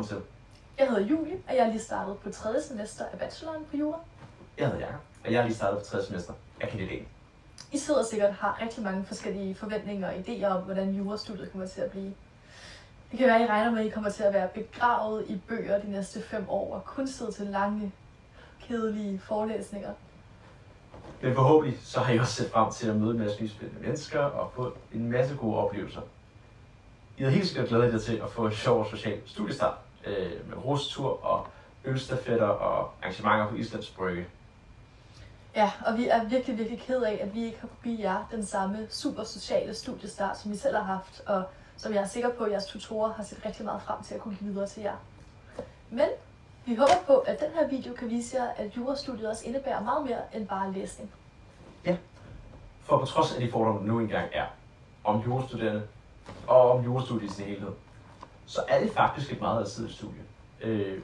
Velkommen til. Jeg hedder Julie, og jeg er lige startet på tredje semester af bacheloren på Jura. Jeg hedder Jakob, og jeg har lige startet på tredje semester af kandidaten. I sidder sikkert har rigtig mange forskellige forventninger og idéer om, hvordan jurastudiet kommer til at blive. Det kan være, at I regner med, at I kommer til at være begravet i bøger de næste fem år og kun sidde til lange, kedelige forelæsninger. Men forhåbentlig så har I også set frem til at møde en masse nye spændende mennesker og få en masse gode oplevelser. I har helt sikkert glædet jer til at få en sjov og social studiestart øh, med rustur og ølstafetter og arrangementer på Islands Brygge. Ja, og vi er virkelig, virkelig ked af, at vi ikke har kunne give jer den samme super sociale studiestart, som I selv har haft, og som jeg er sikker på, at jeres tutorer har set rigtig meget frem til at kunne give videre til jer. Men vi håber på, at den her video kan vise jer, at jurastudiet også indebærer meget mere end bare læsning. For på trods af de fordomme, der nu engang er om jurastuderende og om jurastudiet i sin helhed, så er det faktisk et meget alsidigt studie. Øh,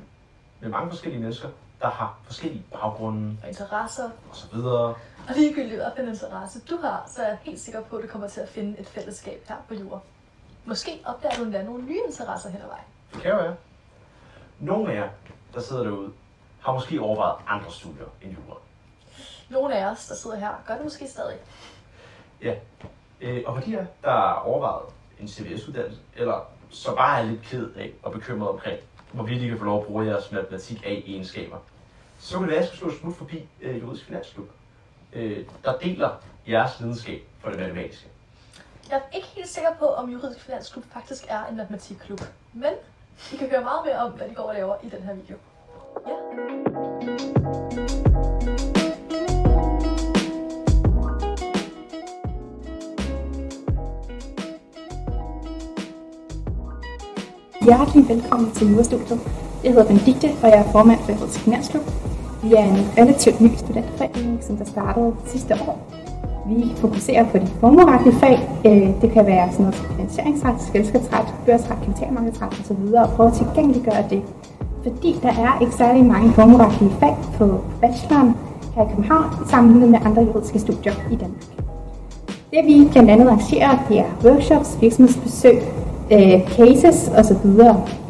med mange forskellige mennesker, der har forskellige baggrunde Og interesser, osv. og ligegyldigt hvad for en interesse du har, så er jeg helt sikker på, at du kommer til at finde et fællesskab her på jura. Måske opdager du endda nogle nye interesser hen ad vejen. Det kan jo være. Nogle af jer, der sidder derude, har måske overvejet andre studier end jura. Nogle af os, der sidder her, gør det måske stadig. Ja. Øh, og for de her, der har overvejet en CVS-uddannelse, eller så bare er lidt ked af og bekymret omkring, hvorvidt I kan få lov at bruge jeres matematik af egenskaber, så kan det være, at jeg skal slå smut forbi øh, Juridisk Finansklub, øh, der deler jeres lidenskab for det matematiske. Jeg er ikke helt sikker på, om Juridisk Finansklub faktisk er en matematikklub. Men I kan høre meget mere om, hvad de går og laver i den her video. Ja. Hjertelig velkommen til Jurastudiet. Jeg hedder Benedikte, og jeg er formand for Juridisk Finansklub. Vi er en relativt ny studentforening, som der startede sidste år. Vi fokuserer på de formueretlige fag. Øh, det kan være sådan noget som finansieringsret, selskabsret, børsret, kapitalmarkedsret osv. og prøve at tilgængeliggøre det. Fordi der er ikke særlig mange formueretlige fag på bacheloren her i København, sammenlignet med andre juridiske studier i Danmark. Det vi blandt andet arrangerer, det er workshops, virksomhedsbesøg, øh, cases osv.,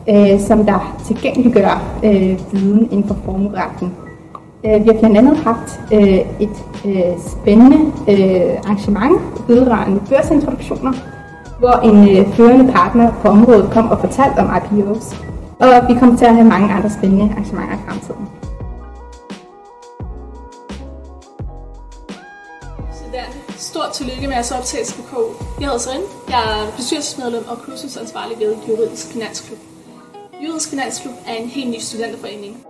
øh, som der tilgængeliggør øh, viden inden for formueretten. Øh, vi har blandt andet haft øh, et øh, spændende øh, arrangement vedrørende børsintroduktioner, hvor en øh, førende partner på området kom og fortalte om IPOs. Og vi kommer til at have mange andre spændende arrangementer i fremtiden. Studerende, stort tillykke med jeres optagelse på KU. Jeg hedder Serin. Jeg er bestyrelsesmedlem og kursusansvarlig ved Juridisk Finansklub. Juridisk Finansklub er en helt ny studenterforening.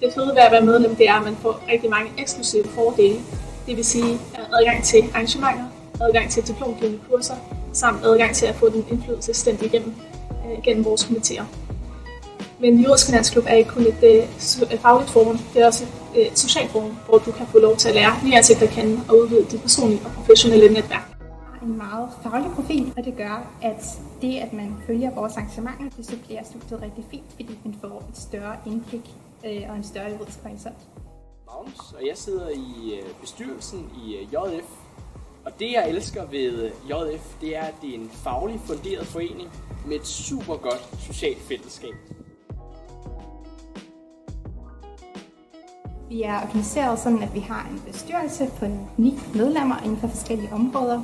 Det fede ved at være medlem, det er, at man får rigtig mange eksklusive fordele. Det vil sige adgang til arrangementer, adgang til diplomgivende kurser, samt adgang til at få den indflydelse stemt igennem øh, gennem vores komitéer. Men Juridisk Finansklub er ikke kun et øh, fagligt forum, det er også et, øh, socialt forum, hvor du kan få lov til at lære nye ansigter at kende og udvide dit personlige og professionelle netværk. har en meget faglig profil, og det gør, at det, at man følger vores arrangementer, det supplerer studiet rigtig fint, fordi man får et større indblik øh, og en større juridisk horisont. Magnus, og jeg sidder i øh, bestyrelsen i øh, JF. Og det, jeg elsker ved øh, JF, det er, at det er en faglig funderet forening med et super godt socialt fællesskab. Vi er organiseret sådan, at vi har en bestyrelse på ni medlemmer inden for forskellige områder.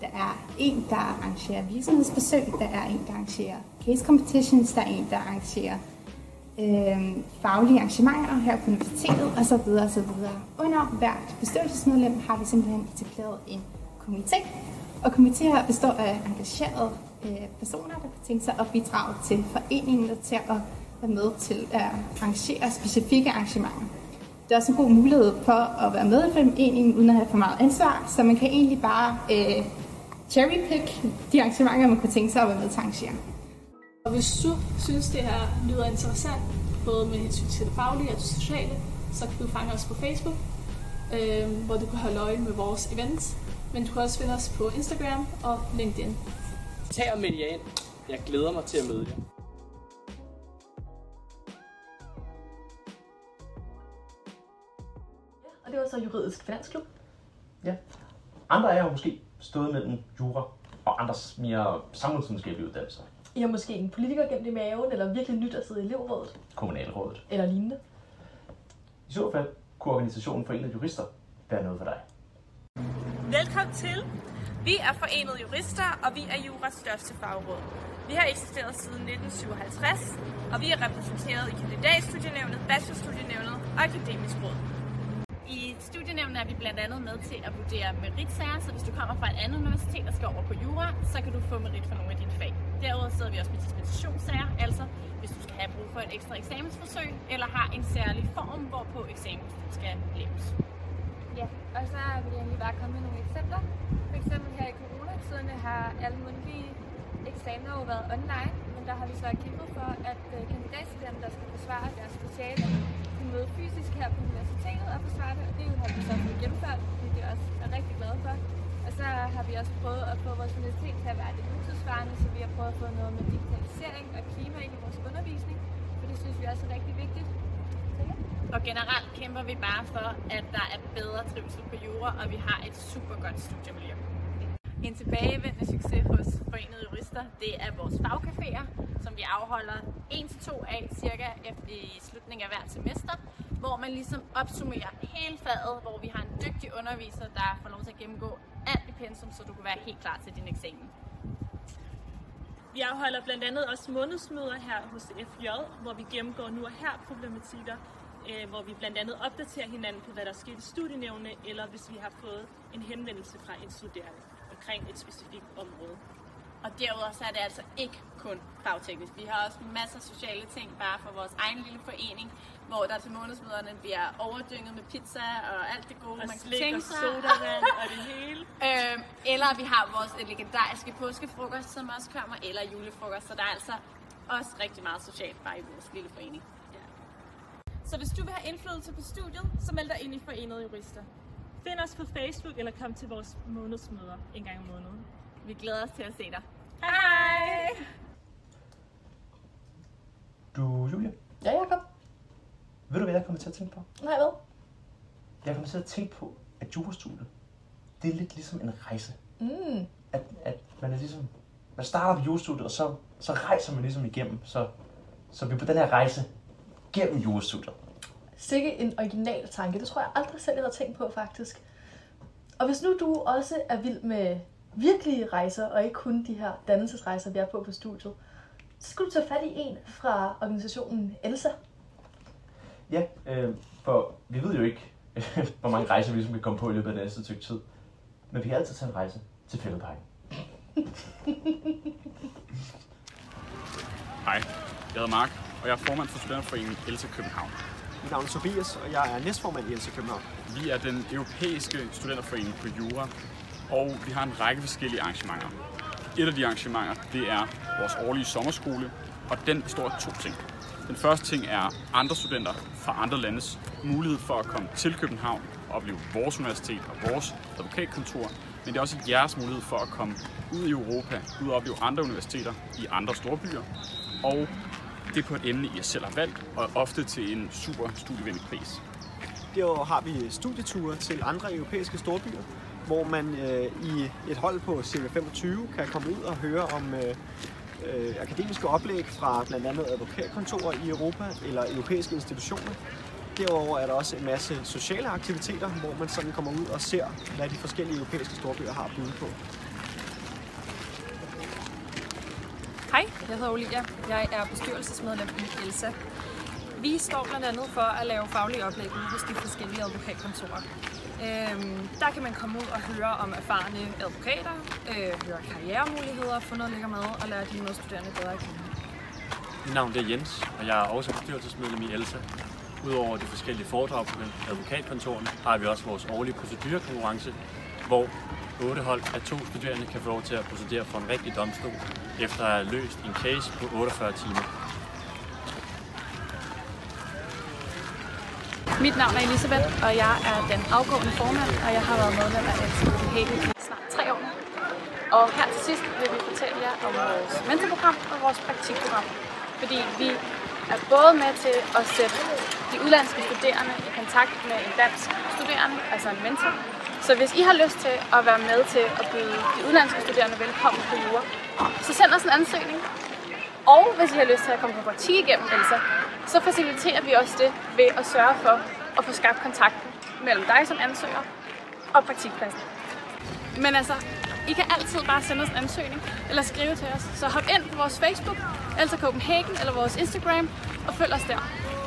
Der er en, der arrangerer virksomhedsbesøg, der er en, der arrangerer case competitions, der er en, der arrangerer øh, faglige arrangementer her på universitetet osv. osv. Under hvert bestyrelsesmedlem har vi simpelthen etableret en komité, og komitéer består af engagerede øh, personer, der kan tænke sig at bidrage til foreningen og til at være med til at arrangere specifikke arrangementer. Det er også en god mulighed for at være med i foreningen uden at have for meget ansvar, så man kan egentlig bare øh, cherrypick de arrangementer, man kunne tænke sig at være med til at arrangere. Og hvis du synes, det her lyder interessant, både med hensyn til det faglige og det sociale, så kan du fange os på Facebook, øh, hvor du kan holde øje med vores events. Men du kan også finde os på Instagram og LinkedIn. Tag og meld jer ind. Jeg glæder mig til at møde jer. Og det var så Juridisk Finansklub. Ja. Andre af jer har måske stået mellem jura og andres mere samfundsvidenskabelige uddannelser. I har måske en politiker gemt i maven, eller virkelig nyt at sidde i elevrådet, Kommunalrådet. eller lignende. I så fald kunne organisationen Forenet Jurister være noget for dig. Velkommen til. Vi er Forenet Jurister, og vi er Juras største fagråd. Vi har eksisteret siden 1957, og vi er repræsenteret i kandidatstudienævnet, bachelorstudienævnet og akademisk råd. I er vi blandt andet med til at vurdere meritsager, så hvis du kommer fra et andet universitet og skal over på jura, så kan du få merit for nogle af dine fag. Derudover sidder vi også med dispensationssager, altså hvis du skal have brug for et ekstra eksamensforsøg, eller har en særlig form, hvorpå eksamen skal laves. Ja, og så vil jeg lige bare komme med nogle eksempler. For eksempel her i coronatiderne har alle mundtlige eksamener jo været online, der har vi så kæmpet for, at øh, kandidatstuderende, der skal forsvare deres speciale, kunne møde fysisk her på universitetet og forsvare det, og det har vi så fået gennemført, hvilket jeg også er rigtig glade for. Og så har vi også prøvet at få vores universitet til at være lidt nutidsvarende, så vi har prøvet at få noget med digitalisering og klima ind i vores undervisning, for det synes vi også er rigtig vigtigt. Og generelt kæmper vi bare for, at der er bedre trivsel på jura, og vi har et super godt studiemiljø. En tilbagevendende succes hos Forenede Jurister, det er vores fagcaféer, som vi afholder 1-2 af cirka efter i slutningen af hvert semester, hvor man ligesom opsummerer hele faget, hvor vi har en dygtig underviser, der får lov til at gennemgå alt i pensum, så du kan være helt klar til din eksamen. Vi afholder blandt andet også månedsmøder her hos FJ, hvor vi gennemgår nu og her problematikker, øh, hvor vi blandt andet opdaterer hinanden på, hvad der er sket i studienævne, eller hvis vi har fået en henvendelse fra en studerende omkring et specifikt område. Og derudover så er det altså ikke kun fagteknisk. Vi har også masser af sociale ting bare for vores egen lille forening, hvor der til månedsmøderne bliver overdynget med pizza og alt det gode, Og man kan tænke og sig. sodavand og det hele. Øhm, eller vi har vores legendariske påskefrokost, som også kommer, eller julefrokost. Så der er altså også rigtig meget socialt bare i vores lille forening. Så hvis du vil have indflydelse på studiet, så meld dig ind i Forenede Jurister. Find os på Facebook eller kom til vores månedsmøder en gang om måneden. Vi glæder os til at se dig. Hej! Du, Julia, Ja, Jacob. ved du hvad jeg kommer til at tænke på? Nej, hvad? Jeg kommer til at tænke på, at jurastudiet, det er lidt ligesom en rejse. Mm. At, at man er ligesom, man starter på jurastudiet, og så, så rejser man ligesom igennem. Så, så vi er på den her rejse gennem jurastudiet. Sikke en original tanke. Det tror jeg aldrig selv, jeg har tænkt på, faktisk. Og hvis nu du også er vild med virkelige rejser, og ikke kun de her dannelsesrejser, vi er på på studiet, så skal du tage fat i en fra organisationen Elsa. Ja, øh, for vi ved jo ikke, hvor mange rejser vi ligesom kan komme på i løbet af det næste stykke tid. Men vi kan altid tage en rejse til Fælledparken. Hej, jeg hedder Mark, og jeg er formand for Studenterforeningen Elsa København. Mit navn er Tobias, og jeg er næstformand i Elsa København. Vi er den europæiske studenterforening på Jura, og vi har en række forskellige arrangementer. Et af de arrangementer, det er vores årlige sommerskole, og den består af to ting. Den første ting er andre studenter fra andre landes mulighed for at komme til København og opleve vores universitet og vores advokatkontor, men det er også jeres mulighed for at komme ud i Europa, ud og opleve andre universiteter i andre storbyer, og det er på et emne, I selv har valgt, og ofte til en super studievenlig pris. Derudover har vi studieture til andre europæiske storbyer, hvor man øh, i et hold på cirka 25 kan komme ud og høre om øh, øh, akademiske oplæg fra blandt andet advokatkontorer i Europa eller europæiske institutioner. Derudover er der også en masse sociale aktiviteter, hvor man sådan kommer ud og ser, hvad de forskellige europæiske storbyer har at byde på. Hej, jeg hedder Olivia. Jeg er bestyrelsesmedlem i ELSA. Vi står blandt andet for at lave faglige oplæg ude hos de forskellige advokatkontorer. Øhm, der kan man komme ud og høre om erfarne advokater, øh, høre karrieremuligheder, få noget lækker mad og lære de medstuderende bedre at kende. Mit navn er Jens, og jeg er også bestyrelsesmedlem i ELSA. Udover de forskellige foredrag på advokatkontorerne, har vi også vores årlige procedurekonkurrence, hvor otte hold af to studerende kan få lov til at procedere for en rigtig domstol, efter at have løst en case på 48 timer. Mit navn er Elisabeth, og jeg er den afgående formand, og jeg har været medlem af LCPH i snart tre år. Og her til sidst vil vi fortælle jer om vores mentorprogram og vores praktikprogram. Fordi vi er både med til at sætte de udlandske studerende i kontakt med en dansk studerende, altså en mentor. Så hvis I har lyst til at være med til at byde de udenlandske studerende velkommen på jura, så send os en ansøgning. Og hvis I har lyst til at komme på praktik igennem Elsa, så faciliterer vi også det ved at sørge for at få skabt kontakten mellem dig som ansøger og praktikpladsen. Men altså, I kan altid bare sende os en ansøgning eller skrive til os. Så hop ind på vores Facebook, Elsa Copenhagen eller vores Instagram og følg os der.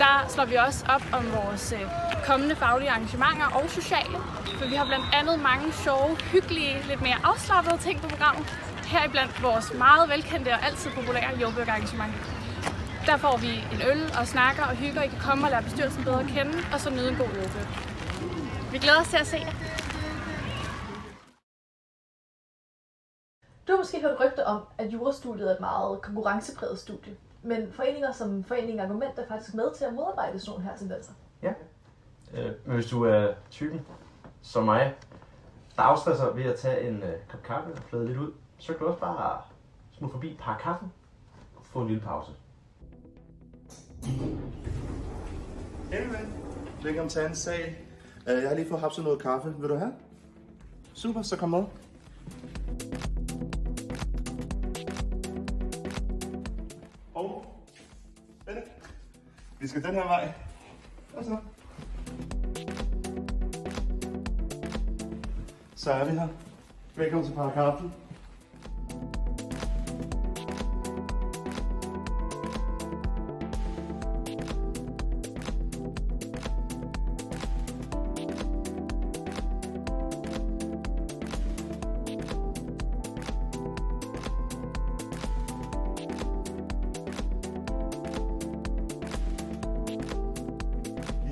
Der slår vi også op om vores øh, kommende faglige arrangementer og sociale. For vi har blandt andet mange sjove, hyggelige, lidt mere afslappede ting på programmet. Heriblandt vores meget velkendte og altid populære jordbørgarrangement. Der får vi en øl og snakker og hygger. I kan komme og lære bestyrelsen bedre at kende, og så nyde en god jordbør. Vi glæder os til at se jer. Du har måske hørt rygter om, at jurastudiet er et meget konkurrencepræget studie. Men foreninger som Foreningen Argument er faktisk med til at modarbejde sådan her tendenser. Ja. Øh, men hvis du er typen som mig, der afstresser ved at tage en øh, kop kaffe og flade lidt ud, så kan du også bare smutte forbi par kaffen og få en lille pause. Anyway, velkommen til anden sag. Øh, Jeg har lige fået hapset noget kaffe. Vil du have? Super, så kom med. Vi skal den her vej. Og så. Så er vi her. Velkommen til Paragrafen.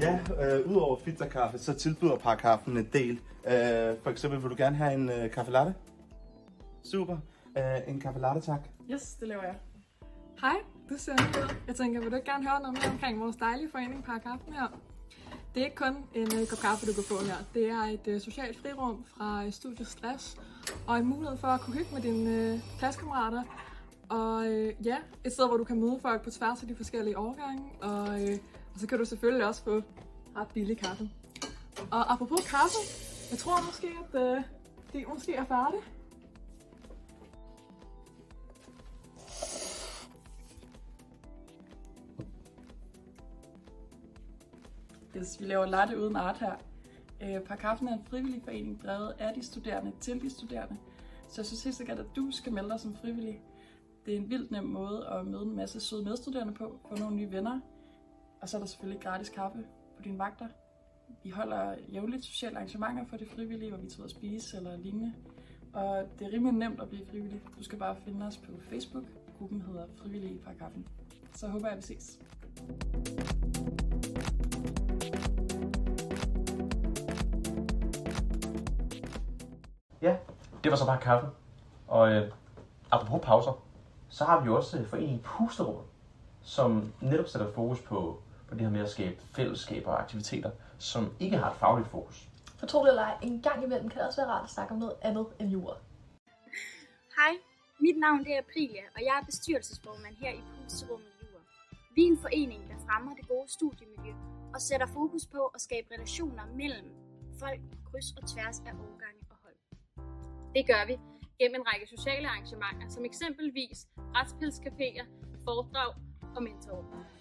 Ja, øh, udover filterkaffe, så tilbyder parkaffen en del. Øh, for eksempel, vil du gerne have en øh, kaffe latte? Super. Øh, en kaffe latte, tak. Yes, det laver jeg. Hej, du ser ud. Jeg tænker, vil du ikke gerne høre noget mere omkring vores dejlige forening Parkaffen her? Det er ikke kun en uh, kop kaffe, du kan få her. Det er et uh, socialt frirum fra øh, uh, Studiet Stress, og en mulighed for at kunne hygge med dine uh, klassekammerater. Og uh, ja, et sted, hvor du kan møde folk på tværs af de forskellige årgange. Og, uh, og så kan du selvfølgelig også få ret billig kaffe. Og apropos kaffe, jeg tror måske, at uh, det måske er færdigt. Yes, vi laver latte uden art her. Øh, Kaffen er en frivillig forening drevet af de studerende til de studerende. Så jeg synes helt sikkert, at du skal melde dig som frivillig. Det er en vildt nem måde at møde en masse søde medstuderende på, få nogle nye venner. Og så er der selvfølgelig gratis kaffe på dine vagter. Vi holder jævnligt sociale arrangementer for de frivillige, hvor vi tager ud at spise eller lignende. Og det er rimelig nemt at blive frivillig. Du skal bare finde os på Facebook. Gruppen hedder Frivillige i Paragrafen. Så håber jeg, at vi ses. Ja, det var så bare kaffen. Og øh, apropos pauser, så har vi jo også øh, foreningen Pusterummet, som netop sætter fokus på, på det her med at skabe fællesskaber og aktiviteter, som ikke har et fagligt fokus. For tro det eller ej, en gang imellem kan det også være rart at snakke om noget andet end jura. Hej, mit navn det er Aprilia, og jeg er bestyrelsesformand her i Pusterummet Jura. Vi er en forening, der fremmer det gode studiemiljø og sætter fokus på at skabe relationer mellem folk kryds og tværs af årgange og hold. Det gør vi gennem en række sociale arrangementer, som eksempelvis retspilscaféer, foredrag og mentorer.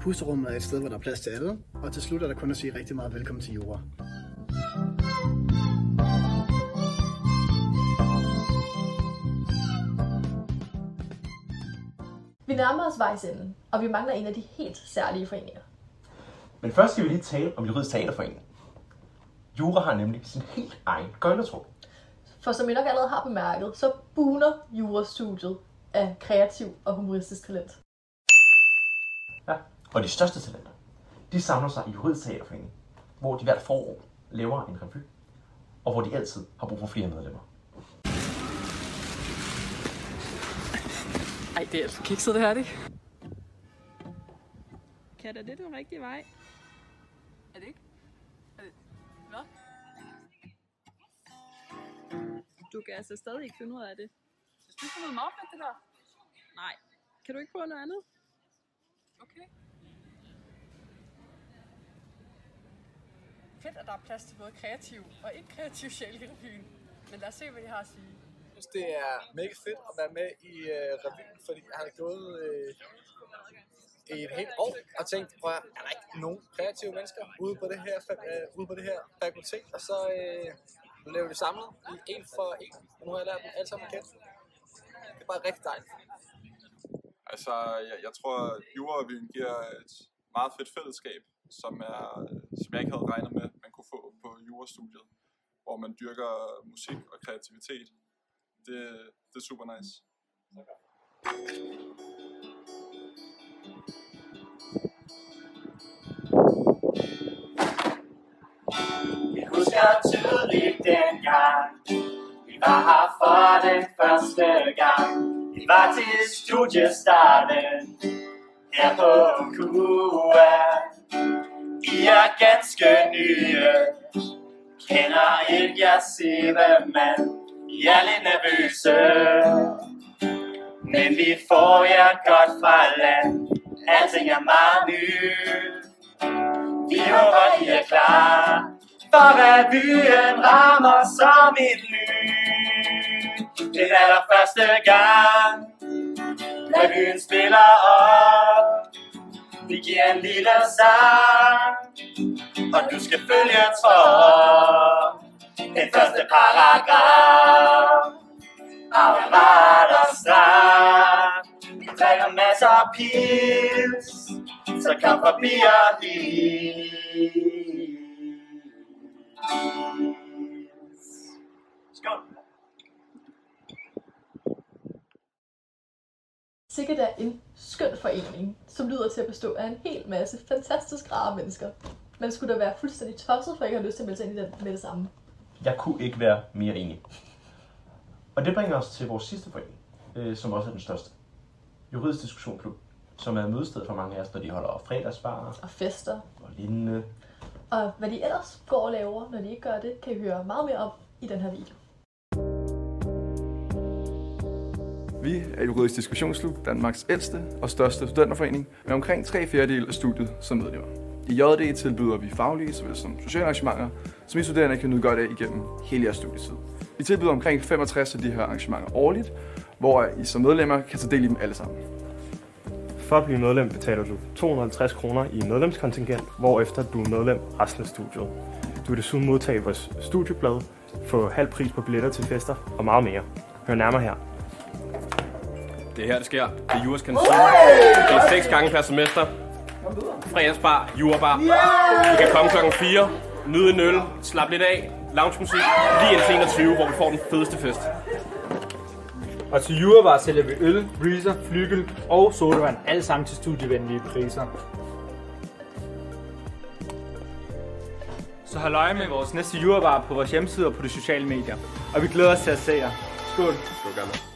Pusterummet er et sted, hvor der er plads til alle, og til slut er der kun at sige rigtig meget velkommen til Jura. Vi nærmer os vejs ende, og vi mangler en af de helt særlige foreninger. Men først skal vi lige tale om Juridisk Teaterforening. Jura har nemlig sin helt egen gøjlertrup. For som I nok allerede har bemærket, så buner jurastudiet af kreativ og humoristisk talent. Og de største talenter, de samler sig i Juridisk Teaterforening, hvor de hvert forår laver en revy, og hvor de altid har brug for flere medlemmer. Ej, det er altså kikset det her, det. Kan det den rigtige vej? Er det ikke? Er det... Hvad? Du kan altså stadig ikke finde ud af det. Synes du ikke, det er noget meget fedt, det der? Nej. Kan du ikke få noget andet? Okay. Fedt, at der er plads til både kreativ og ikke kreativ sjæl i revyen. Men lad os se, hvad de har at sige. Jeg synes, det er mega fedt at være med i øh, revyen, fordi jeg har gået øh, i et helt år og tænkt, prøv at, er der ikke nogen kreative mennesker ude på det her, øh, ude på det her fakultet? Og så øh, blev vi samlet i en for en, nu har jeg lært dem alle sammen at kende. Det er bare rigtig dejligt. Altså, jeg, jeg tror, at jurarevyen giver et meget fedt fællesskab, som, er, øh, som jeg ikke havde regnet med, man kunne få på jurastudiet, hvor man dyrker musik og kreativitet. Det, det er super nice. Jeg husker tydeligt dengang Vi var her for den første gang Vi var til studiestarten Her på KUA i er ganske nye. Kender ikke jer sive mand I er lidt nervøse. Men vi får jer godt fra land. Alting er meget nyt. Vi håber, I er klar, for revyen rammer som et lyn. Den allerførste gang, revyen spiller op. Vi giver en lille sang, og du skal følge trop. Den første paragraf, og jeg var der snart. Vi drikker masser af pils, så kom forbi og Skål. Sikkert er en skøn forening, som lyder til at bestå af en hel masse fantastisk rare mennesker. Man skulle da være fuldstændig tosset, for ikke at have lyst til at melde sig ind i den med det samme. Jeg kunne ikke være mere enig. Og det bringer os til vores sidste forening, øh, som også er den største. Juridisk Diskussionsklub, som er mødested for mange af os, når de holder fredagsbar Og fester. og lignende. Og hvad de ellers går og laver, når de ikke gør det, kan I høre meget mere om i den her video. Vi er Juridisk Diskussionsklub, Danmarks ældste og største studenterforening, med omkring tre fjerdedel af studiet som medlemmer. I JD tilbyder vi faglige såvel som sociale arrangementer, som I studerende kan nyde godt af igennem hele jeres studietid. Vi tilbyder omkring 65 af de her arrangementer årligt, hvor I som medlemmer kan tage del i dem alle sammen. For at blive medlem betaler du 250 kroner i medlemskontingent, hvorefter du er medlem resten af studiet. Du vil desuden modtage vores studieblad, få halv pris på billetter til fester og meget mere. Hør nærmere her. Det er her, det sker. Det er Juras kantine. Det er seks gange per semester. Fredagsbar, Jurabar. Du kan komme klokken 4, nyde en øl, slappe lidt af, loungemusik, lige indtil 21, hvor vi får den fedeste fest. Og til Jurabar sælger vi øl, breezer, flygel og sodavand, alle sammen til studievenlige priser. Så hold øje med vores næste Jurabar på vores hjemmeside og på de sociale medier. Og vi glæder os til at se jer. Skål! Skål, gamle.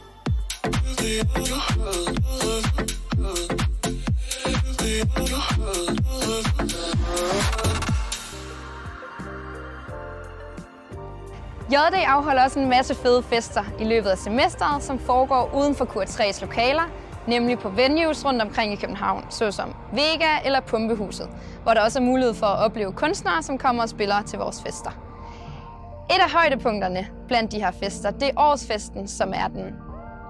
JD afholder også en masse fede fester i løbet af semesteret, som foregår uden for Q3's lokaler, nemlig på venues rundt omkring i København, såsom Vega eller Pumpehuset, hvor der også er mulighed for at opleve kunstnere, som kommer og spiller til vores fester. Et af højdepunkterne blandt de her fester, det er årsfesten, som er den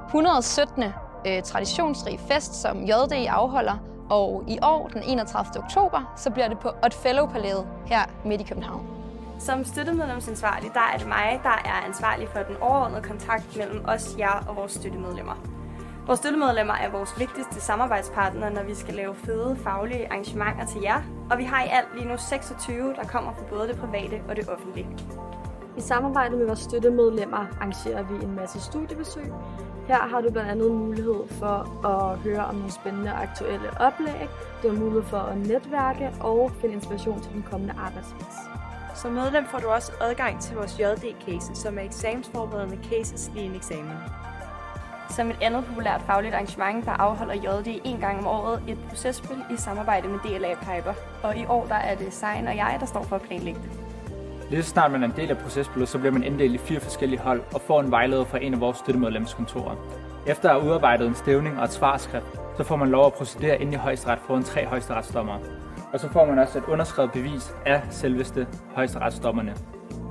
117. Øh, traditionsrige fest, som JD afholder, og i år, den 31. oktober, så bliver det på Otfellow Palæet her midt i København. Som støttemedlemsansvarlig, der er det mig, der er ansvarlig for den overordnede kontakt mellem os, jer og vores støttemedlemmer. Vores støttemedlemmer er vores vigtigste samarbejdspartnere, når vi skal lave fede faglige arrangementer til jer, og vi har i alt lige nu 26, der kommer fra både det private og det offentlige. I samarbejde med vores støttemedlemmer arrangerer vi en masse studiebesøg. Her har du blandt andet mulighed for at høre om nogle spændende aktuelle oplæg. Du har mulighed for at netværke og finde inspiration til den kommende arbejdsplads. Som medlem får du også adgang til vores JD-cases, som er eksamensforberedende cases lige en eksamen. Som et andet populært fagligt arrangement, der afholder JD en gang om året et processpil i samarbejde med DLA Piper. Og i år der er det Sein og jeg, der står for at planlægge det. Lige så snart man er en del af processpillet, så bliver man inddelt i fire forskellige hold og får en vejleder fra en af vores støttemedlemskontorer. Efter at have udarbejdet en stævning og et svarskrift, så får man lov at procedere ind i højesteret foran tre højesteretsdommere. Og så får man også et underskrevet bevis af selveste højesteretsdommerne.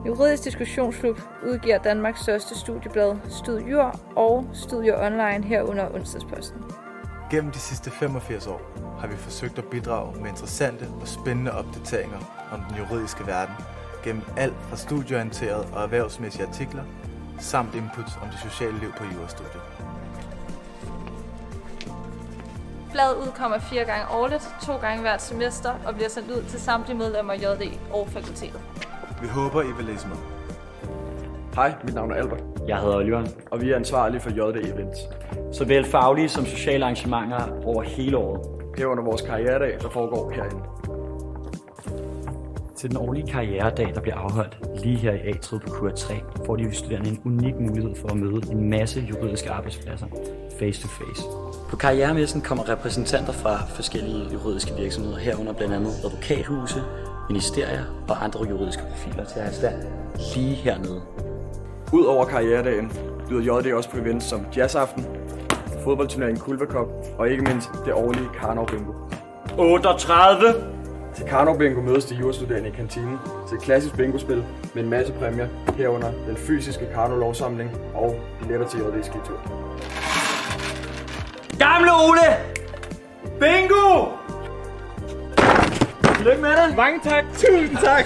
Juridisk Diskussionsklub udgiver Danmarks største studieblad, Stud Jur og Studier Online herunder onsdagsposten. Gennem de sidste 85 år har vi forsøgt at bidrage med interessante og spændende opdateringer om den juridiske verden, gennem alt fra studieorienterede og erhvervsmæssige artikler, samt input om det sociale liv på jurastudiet. Bladet udkommer fire gange årligt, to gange hvert semester og bliver sendt ud til samtlige medlemmer af JD og fakultetet. Vi håber, I vil læse med. Hej, mit navn er Albert. Jeg hedder Oliver. Og vi er ansvarlige for JD Events. Såvel faglige som sociale arrangementer over hele året. Herunder vores karrieredag, der foregår herinde. Til den årlige karrieredag, der bliver afholdt lige her i Atrid på Q3, får de studerende en unik mulighed for at møde en masse juridiske arbejdspladser face to face. På karrieremessen kommer repræsentanter fra forskellige juridiske virksomheder, herunder blandt andet advokathuse, ministerier og andre juridiske profiler til at stand lige hernede. Udover karrieredagen byder JD også på events som Jazzaften, fodboldturneringen Kulva Cup og ikke mindst det årlige Karnov Bingo. 38! Til Karnov Bingo mødes de jurastuderende i kantinen til et klassisk bingospil med en masse præmier, herunder den fysiske Karnov lovsamling og billetter til JD skitur. Gamle Ole! Bingo! Tillykke med det! Mange tak! Tusind tak!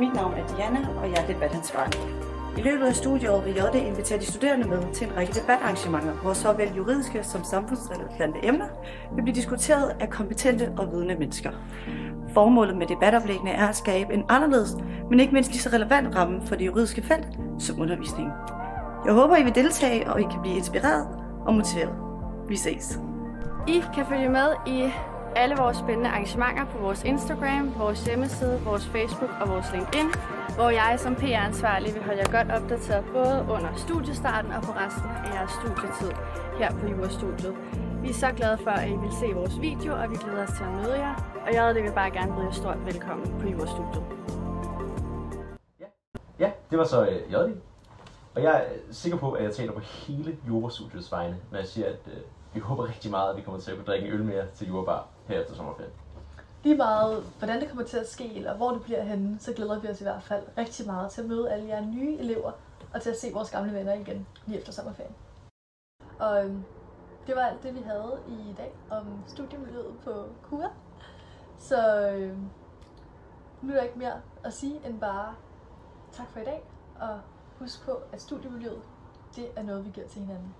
Mit navn er Diana, og jeg er debatansvarlig. I løbet af studieåret vil JD invitere de studerende med til en række debatarrangementer, hvor såvel juridiske som samfundsrelevante emner vil blive diskuteret af kompetente og vidende mennesker. Formålet med debatoplæggene er at skabe en anderledes, men ikke mindst lige så relevant ramme for det juridiske felt som undervisningen. Jeg håber, I vil deltage, og I kan blive inspireret og motiveret. Vi ses. I kan følge med i alle vores spændende arrangementer på vores Instagram, vores hjemmeside, vores Facebook og vores LinkedIn, hvor jeg som PR-ansvarlig vil holde jer godt opdateret både under studiestarten og på resten af jeres studietid her på Jurastudiet. Vi er så glade for, at I vil se vores video, og vi glæder os til at møde jer. Og jeg vil bare gerne byde jer stort velkommen på Jurastudiet. Ja, ja det var så øh, JD. Og jeg er øh, sikker på, at jeg taler på hele Jurastudiets vegne, når jeg siger, at øh, vi håber rigtig meget, at vi kommer til at kunne drikke en øl mere til Jurabar her efter sommerferien. Lige meget, hvordan det kommer til at ske, eller hvor det bliver henne, så glæder vi os i hvert fald rigtig meget til at møde alle jer nye elever, og til at se vores gamle venner igen lige efter sommerferien. Og øhm, det var alt det, vi havde i dag om studiemiljøet på KUA. Så øhm, nu er der ikke mere at sige end bare tak for i dag, og husk på, at studiemiljøet, det er noget, vi giver til hinanden.